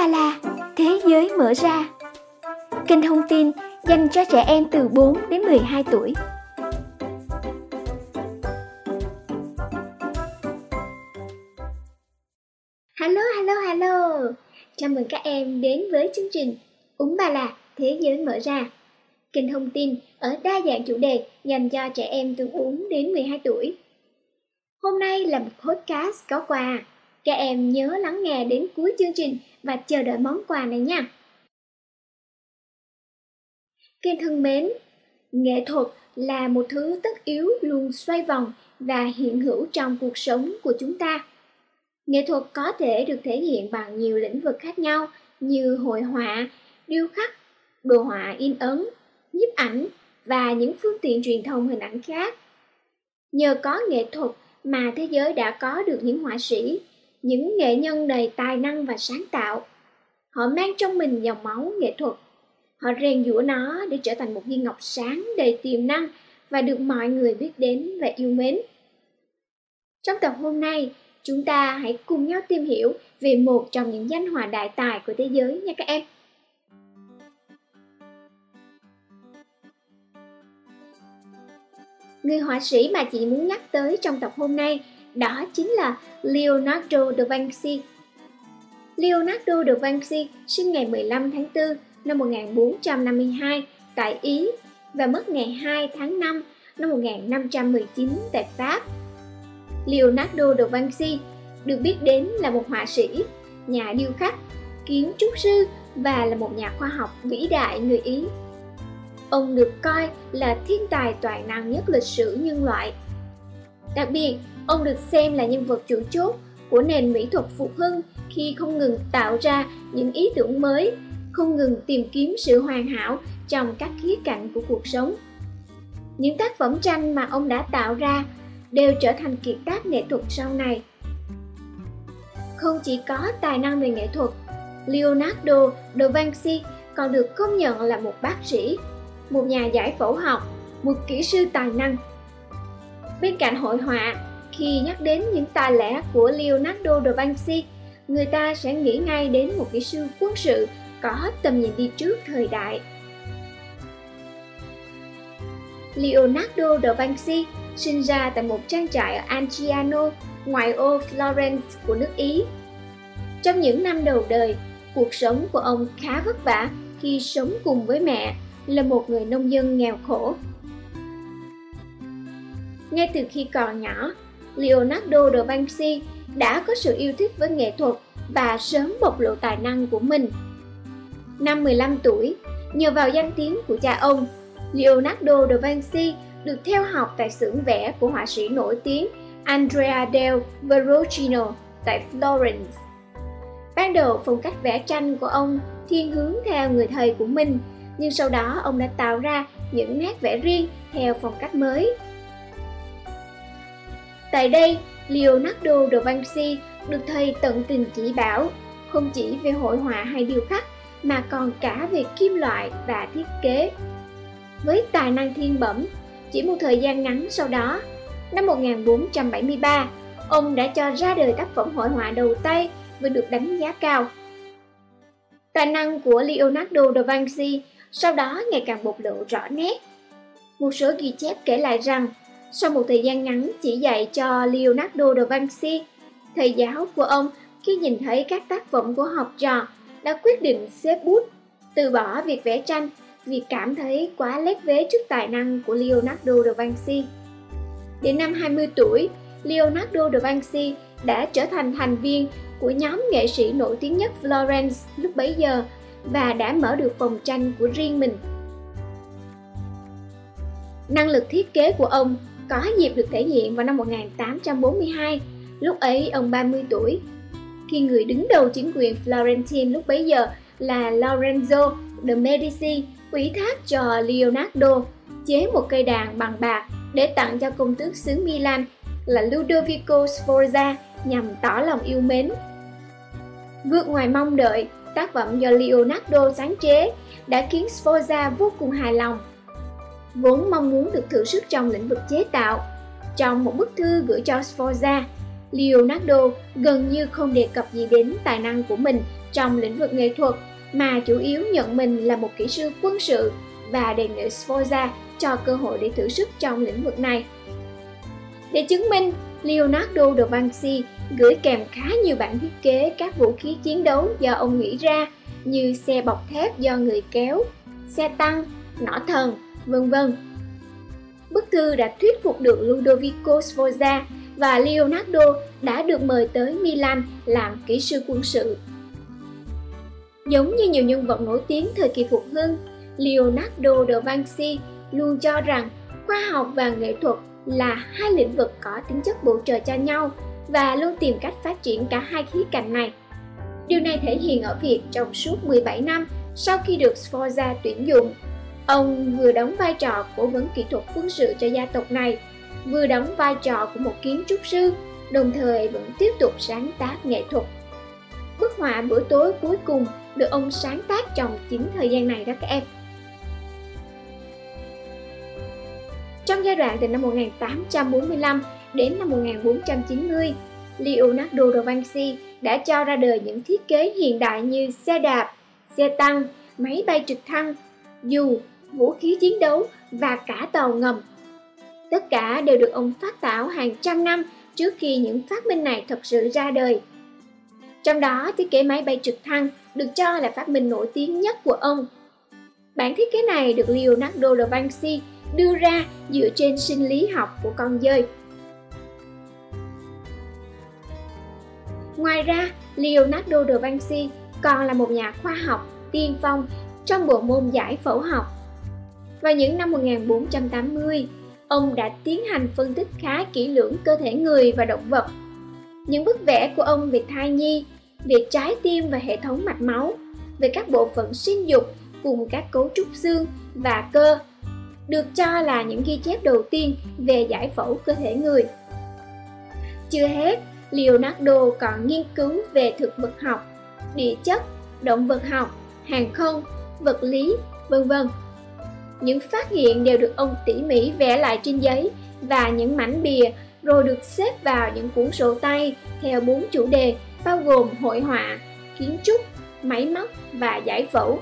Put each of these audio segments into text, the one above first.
Ba La, Thế giới mở ra. Kênh thông tin dành cho trẻ em từ 4 đến 12 tuổi. Hello, hello, hello. Chào mừng các em đến với chương trình Uống Ba La, Thế giới mở ra. Kênh thông tin ở đa dạng chủ đề dành cho trẻ em từ 4 đến 12 tuổi. Hôm nay là một podcast có quà các em nhớ lắng nghe đến cuối chương trình và chờ đợi món quà này nha. Các thân mến, nghệ thuật là một thứ tất yếu luôn xoay vòng và hiện hữu trong cuộc sống của chúng ta. Nghệ thuật có thể được thể hiện bằng nhiều lĩnh vực khác nhau như hội họa, điêu khắc, đồ họa in ấn, nhiếp ảnh và những phương tiện truyền thông hình ảnh khác. Nhờ có nghệ thuật mà thế giới đã có được những họa sĩ, những nghệ nhân đầy tài năng và sáng tạo. Họ mang trong mình dòng máu nghệ thuật. Họ rèn giũa nó để trở thành một viên ngọc sáng đầy tiềm năng và được mọi người biết đến và yêu mến. Trong tập hôm nay, chúng ta hãy cùng nhau tìm hiểu về một trong những danh họa đại tài của thế giới nha các em. Người họa sĩ mà chị muốn nhắc tới trong tập hôm nay đó chính là Leonardo da Vinci. Leonardo da Vinci sinh ngày 15 tháng 4 năm 1452 tại Ý và mất ngày 2 tháng 5 năm 1519 tại Pháp. Leonardo da Vinci được biết đến là một họa sĩ, nhà điêu khắc, kiến trúc sư và là một nhà khoa học vĩ đại người Ý. Ông được coi là thiên tài toàn năng nhất lịch sử nhân loại. Đặc biệt, Ông được xem là nhân vật chủ chốt của nền mỹ thuật phục hưng khi không ngừng tạo ra những ý tưởng mới, không ngừng tìm kiếm sự hoàn hảo trong các khía cạnh của cuộc sống. Những tác phẩm tranh mà ông đã tạo ra đều trở thành kiệt tác nghệ thuật sau này. Không chỉ có tài năng về nghệ thuật, Leonardo da Vinci còn được công nhận là một bác sĩ, một nhà giải phẫu học, một kỹ sư tài năng. Bên cạnh hội họa, khi nhắc đến những tài lẻ của Leonardo da Vinci, người ta sẽ nghĩ ngay đến một kỹ sư quân sự có tầm nhìn đi trước thời đại. Leonardo da Vinci sinh ra tại một trang trại ở Anciano, ngoại ô Florence của nước Ý. Trong những năm đầu đời, cuộc sống của ông khá vất vả khi sống cùng với mẹ là một người nông dân nghèo khổ. Ngay từ khi còn nhỏ, Leonardo da Vinci đã có sự yêu thích với nghệ thuật và sớm bộc lộ tài năng của mình. Năm 15 tuổi, nhờ vào danh tiếng của cha ông, Leonardo da Vinci được theo học tại xưởng vẽ của họa sĩ nổi tiếng Andrea del Verrocchio tại Florence. Ban đầu phong cách vẽ tranh của ông thiên hướng theo người thầy của mình, nhưng sau đó ông đã tạo ra những nét vẽ riêng theo phong cách mới Tại đây, Leonardo da Vinci được thầy tận tình chỉ bảo, không chỉ về hội họa hay điêu khắc, mà còn cả về kim loại và thiết kế. Với tài năng thiên bẩm, chỉ một thời gian ngắn sau đó, năm 1473, ông đã cho ra đời tác phẩm hội họa đầu tay và được đánh giá cao. Tài năng của Leonardo da Vinci sau đó ngày càng bộc lộ rõ nét. Một số ghi chép kể lại rằng sau một thời gian ngắn chỉ dạy cho Leonardo da Vinci, thầy giáo của ông khi nhìn thấy các tác phẩm của học trò đã quyết định xếp bút, từ bỏ việc vẽ tranh vì cảm thấy quá lép vế trước tài năng của Leonardo da Vinci. Đến năm 20 tuổi, Leonardo da Vinci đã trở thành thành viên của nhóm nghệ sĩ nổi tiếng nhất Florence lúc bấy giờ và đã mở được phòng tranh của riêng mình. Năng lực thiết kế của ông có dịp được thể hiện vào năm 1842, lúc ấy ông 30 tuổi. Khi người đứng đầu chính quyền Florentine lúc bấy giờ là Lorenzo de Medici ủy thác cho Leonardo chế một cây đàn bằng bạc để tặng cho công tước xứ Milan là Ludovico Sforza nhằm tỏ lòng yêu mến. Vượt ngoài mong đợi, tác phẩm do Leonardo sáng chế đã khiến Sforza vô cùng hài lòng vốn mong muốn được thử sức trong lĩnh vực chế tạo. Trong một bức thư gửi cho Sforza, Leonardo gần như không đề cập gì đến tài năng của mình trong lĩnh vực nghệ thuật mà chủ yếu nhận mình là một kỹ sư quân sự và đề nghị Sforza cho cơ hội để thử sức trong lĩnh vực này. Để chứng minh, Leonardo da Vinci gửi kèm khá nhiều bản thiết kế các vũ khí chiến đấu do ông nghĩ ra như xe bọc thép do người kéo, xe tăng, nỏ thần, vân vân. Bức thư đã thuyết phục được Ludovico Sforza và Leonardo đã được mời tới Milan làm kỹ sư quân sự. Giống như nhiều nhân vật nổi tiếng thời kỳ phục hưng, Leonardo da Vinci luôn cho rằng khoa học và nghệ thuật là hai lĩnh vực có tính chất bổ trợ cho nhau và luôn tìm cách phát triển cả hai khía cạnh này. Điều này thể hiện ở việc trong suốt 17 năm sau khi được Sforza tuyển dụng, ông vừa đóng vai trò cố vấn kỹ thuật quân sự cho gia tộc này, vừa đóng vai trò của một kiến trúc sư, đồng thời vẫn tiếp tục sáng tác nghệ thuật. Bức họa bữa tối cuối cùng được ông sáng tác trong chính thời gian này đó các em. Trong giai đoạn từ năm 1845 đến năm 1490, Leonardo da Vinci đã cho ra đời những thiết kế hiện đại như xe đạp, xe tăng, máy bay trực thăng, dù, vũ khí chiến đấu và cả tàu ngầm. Tất cả đều được ông phát tạo hàng trăm năm trước khi những phát minh này thật sự ra đời. Trong đó, thiết kế máy bay trực thăng được cho là phát minh nổi tiếng nhất của ông. Bản thiết kế này được Leonardo da Vinci đưa ra dựa trên sinh lý học của con dơi. Ngoài ra, Leonardo da Vinci còn là một nhà khoa học tiên phong trong bộ môn giải phẫu học. Vào những năm 1480, ông đã tiến hành phân tích khá kỹ lưỡng cơ thể người và động vật. Những bức vẽ của ông về thai nhi, về trái tim và hệ thống mạch máu, về các bộ phận sinh dục cùng các cấu trúc xương và cơ được cho là những ghi chép đầu tiên về giải phẫu cơ thể người. Chưa hết, Leonardo còn nghiên cứu về thực vật học, địa chất, động vật học, hàng không, vật lý, vân vân. Những phát hiện đều được ông tỉ mỉ vẽ lại trên giấy và những mảnh bìa rồi được xếp vào những cuốn sổ tay theo bốn chủ đề bao gồm hội họa, kiến trúc, máy móc và giải phẫu.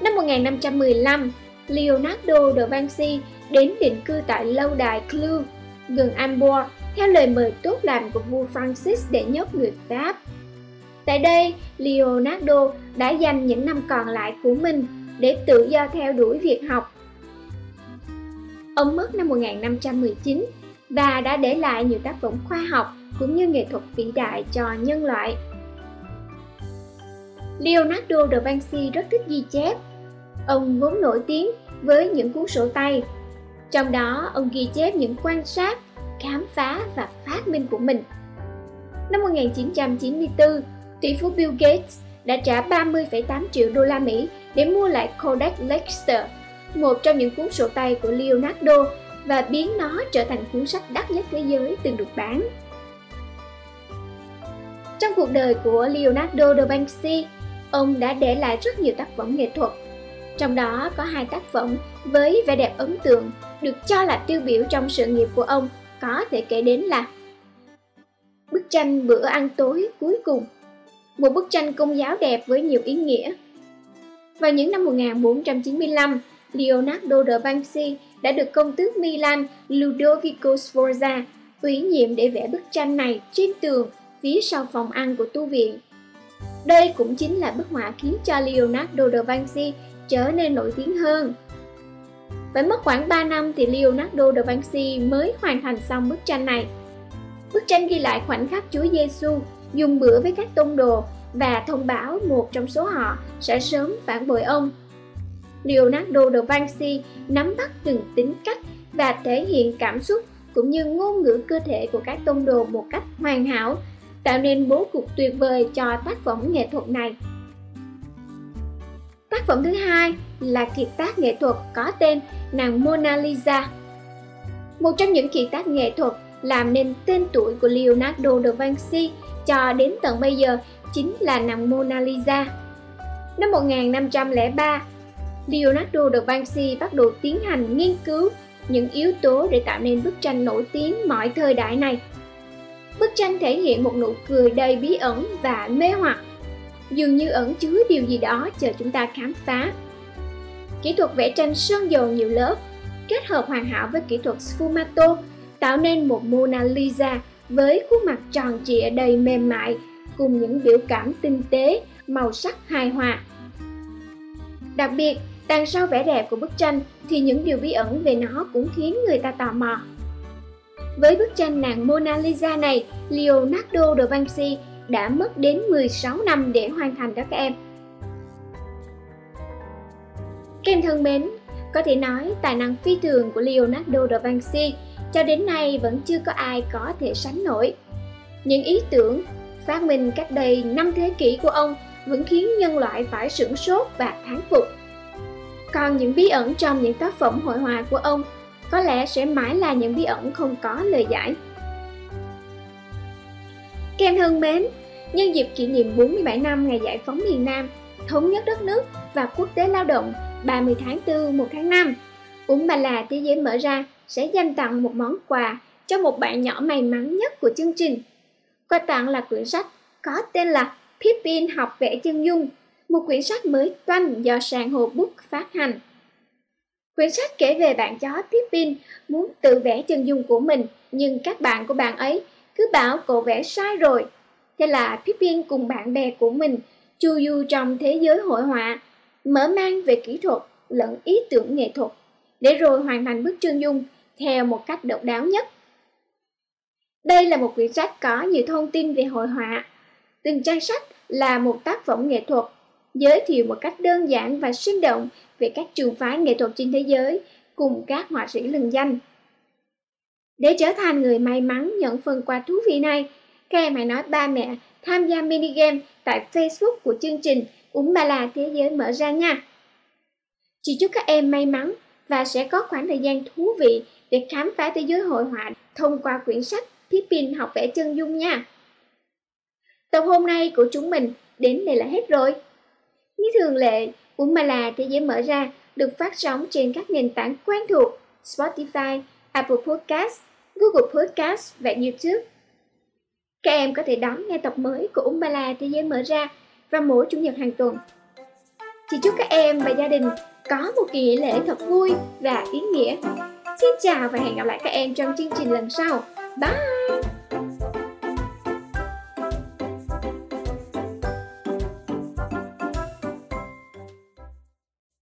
Năm 1515, Leonardo da Vinci đến định cư tại lâu đài Clue, gần Amboise, theo lời mời tốt lành của vua Francis để nhốt người Pháp. Tại đây, Leonardo đã dành những năm còn lại của mình để tự do theo đuổi việc học. Ông mất năm 1519 và đã để lại nhiều tác phẩm khoa học cũng như nghệ thuật vĩ đại cho nhân loại. Leonardo da Vinci rất thích ghi chép Ông vốn nổi tiếng với những cuốn sổ tay. Trong đó, ông ghi chép những quan sát, khám phá và phát minh của mình. Năm 1994, tỷ phú Bill Gates đã trả 30,8 triệu đô la Mỹ để mua lại Kodak Lexter, một trong những cuốn sổ tay của Leonardo và biến nó trở thành cuốn sách đắt nhất thế giới từng được bán. Trong cuộc đời của Leonardo da Vinci, ông đã để lại rất nhiều tác phẩm nghệ thuật. Trong đó có hai tác phẩm với vẻ đẹp ấn tượng được cho là tiêu biểu trong sự nghiệp của ông có thể kể đến là Bức tranh bữa ăn tối cuối cùng. Một bức tranh công giáo đẹp với nhiều ý nghĩa. Vào những năm 1495, Leonardo da Vinci đã được công tước Milan Ludovico Sforza ủy nhiệm để vẽ bức tranh này trên tường phía sau phòng ăn của tu viện. Đây cũng chính là bức họa khiến cho Leonardo da Vinci trở nên nổi tiếng hơn. Phải mất khoảng 3 năm thì Leonardo da Vinci mới hoàn thành xong bức tranh này. Bức tranh ghi lại khoảnh khắc Chúa Giêsu dùng bữa với các tông đồ và thông báo một trong số họ sẽ sớm phản bội ông. Leonardo da Vinci nắm bắt từng tính cách và thể hiện cảm xúc cũng như ngôn ngữ cơ thể của các tông đồ một cách hoàn hảo, tạo nên bố cục tuyệt vời cho tác phẩm nghệ thuật này. Tác phẩm thứ hai là kiệt tác nghệ thuật có tên nàng Mona Lisa. Một trong những kiệt tác nghệ thuật làm nên tên tuổi của Leonardo da Vinci cho đến tận bây giờ chính là nàng Mona Lisa. Năm 1503, Leonardo da Vinci bắt đầu tiến hành nghiên cứu những yếu tố để tạo nên bức tranh nổi tiếng mọi thời đại này. Bức tranh thể hiện một nụ cười đầy bí ẩn và mê hoặc dường như ẩn chứa điều gì đó chờ chúng ta khám phá. Kỹ thuật vẽ tranh sơn dầu nhiều lớp, kết hợp hoàn hảo với kỹ thuật sfumato, tạo nên một Mona Lisa với khuôn mặt tròn trịa đầy mềm mại cùng những biểu cảm tinh tế, màu sắc hài hòa. Đặc biệt, đằng sau vẻ đẹp của bức tranh thì những điều bí ẩn về nó cũng khiến người ta tò mò. Với bức tranh nàng Mona Lisa này, Leonardo da Vinci đã mất đến 16 năm để hoàn thành đó các em. Các em thân mến, có thể nói tài năng phi thường của Leonardo da Vinci cho đến nay vẫn chưa có ai có thể sánh nổi. Những ý tưởng, phát minh cách đây 5 thế kỷ của ông vẫn khiến nhân loại phải sửng sốt và thán phục. Còn những bí ẩn trong những tác phẩm hội họa của ông có lẽ sẽ mãi là những bí ẩn không có lời giải. Các em thân mến, nhân dịp kỷ niệm 47 năm ngày giải phóng miền Nam, thống nhất đất nước và quốc tế lao động 30 tháng 4, 1 tháng 5, Uống Bà Là Thế Giới Mở Ra sẽ dành tặng một món quà cho một bạn nhỏ may mắn nhất của chương trình. Quà tặng là quyển sách có tên là Pippin học vẽ chân dung, một quyển sách mới toanh do sàn hồ Book phát hành. Quyển sách kể về bạn chó Pippin muốn tự vẽ chân dung của mình, nhưng các bạn của bạn ấy cứ bảo cậu vẽ sai rồi. Thế là Pippin cùng bạn bè của mình chu du trong thế giới hội họa, mở mang về kỹ thuật lẫn ý tưởng nghệ thuật, để rồi hoàn thành bức chân dung theo một cách độc đáo nhất. Đây là một quyển sách có nhiều thông tin về hội họa. Từng trang sách là một tác phẩm nghệ thuật, giới thiệu một cách đơn giản và sinh động về các trường phái nghệ thuật trên thế giới cùng các họa sĩ lừng danh. Để trở thành người may mắn nhận phần quà thú vị này, các em hãy nói ba mẹ tham gia mini game tại Facebook của chương trình Uống Ba La Thế Giới Mở Ra nha. Chỉ chúc các em may mắn và sẽ có khoảng thời gian thú vị để khám phá thế giới hội họa thông qua quyển sách Pippin học vẽ chân dung nha. Tập hôm nay của chúng mình đến đây là hết rồi. Như thường lệ, Uống Mà Là Thế Giới Mở Ra được phát sóng trên các nền tảng quen thuộc Spotify, Apple Podcast, Google Podcast và YouTube. Các em có thể đón nghe tập mới của Uống Thế Giới Mở Ra vào mỗi Chủ nhật hàng tuần. Chỉ chúc các em và gia đình có một kỳ nghỉ lễ thật vui và ý nghĩa. Xin chào và hẹn gặp lại các em trong chương trình lần sau. Bye!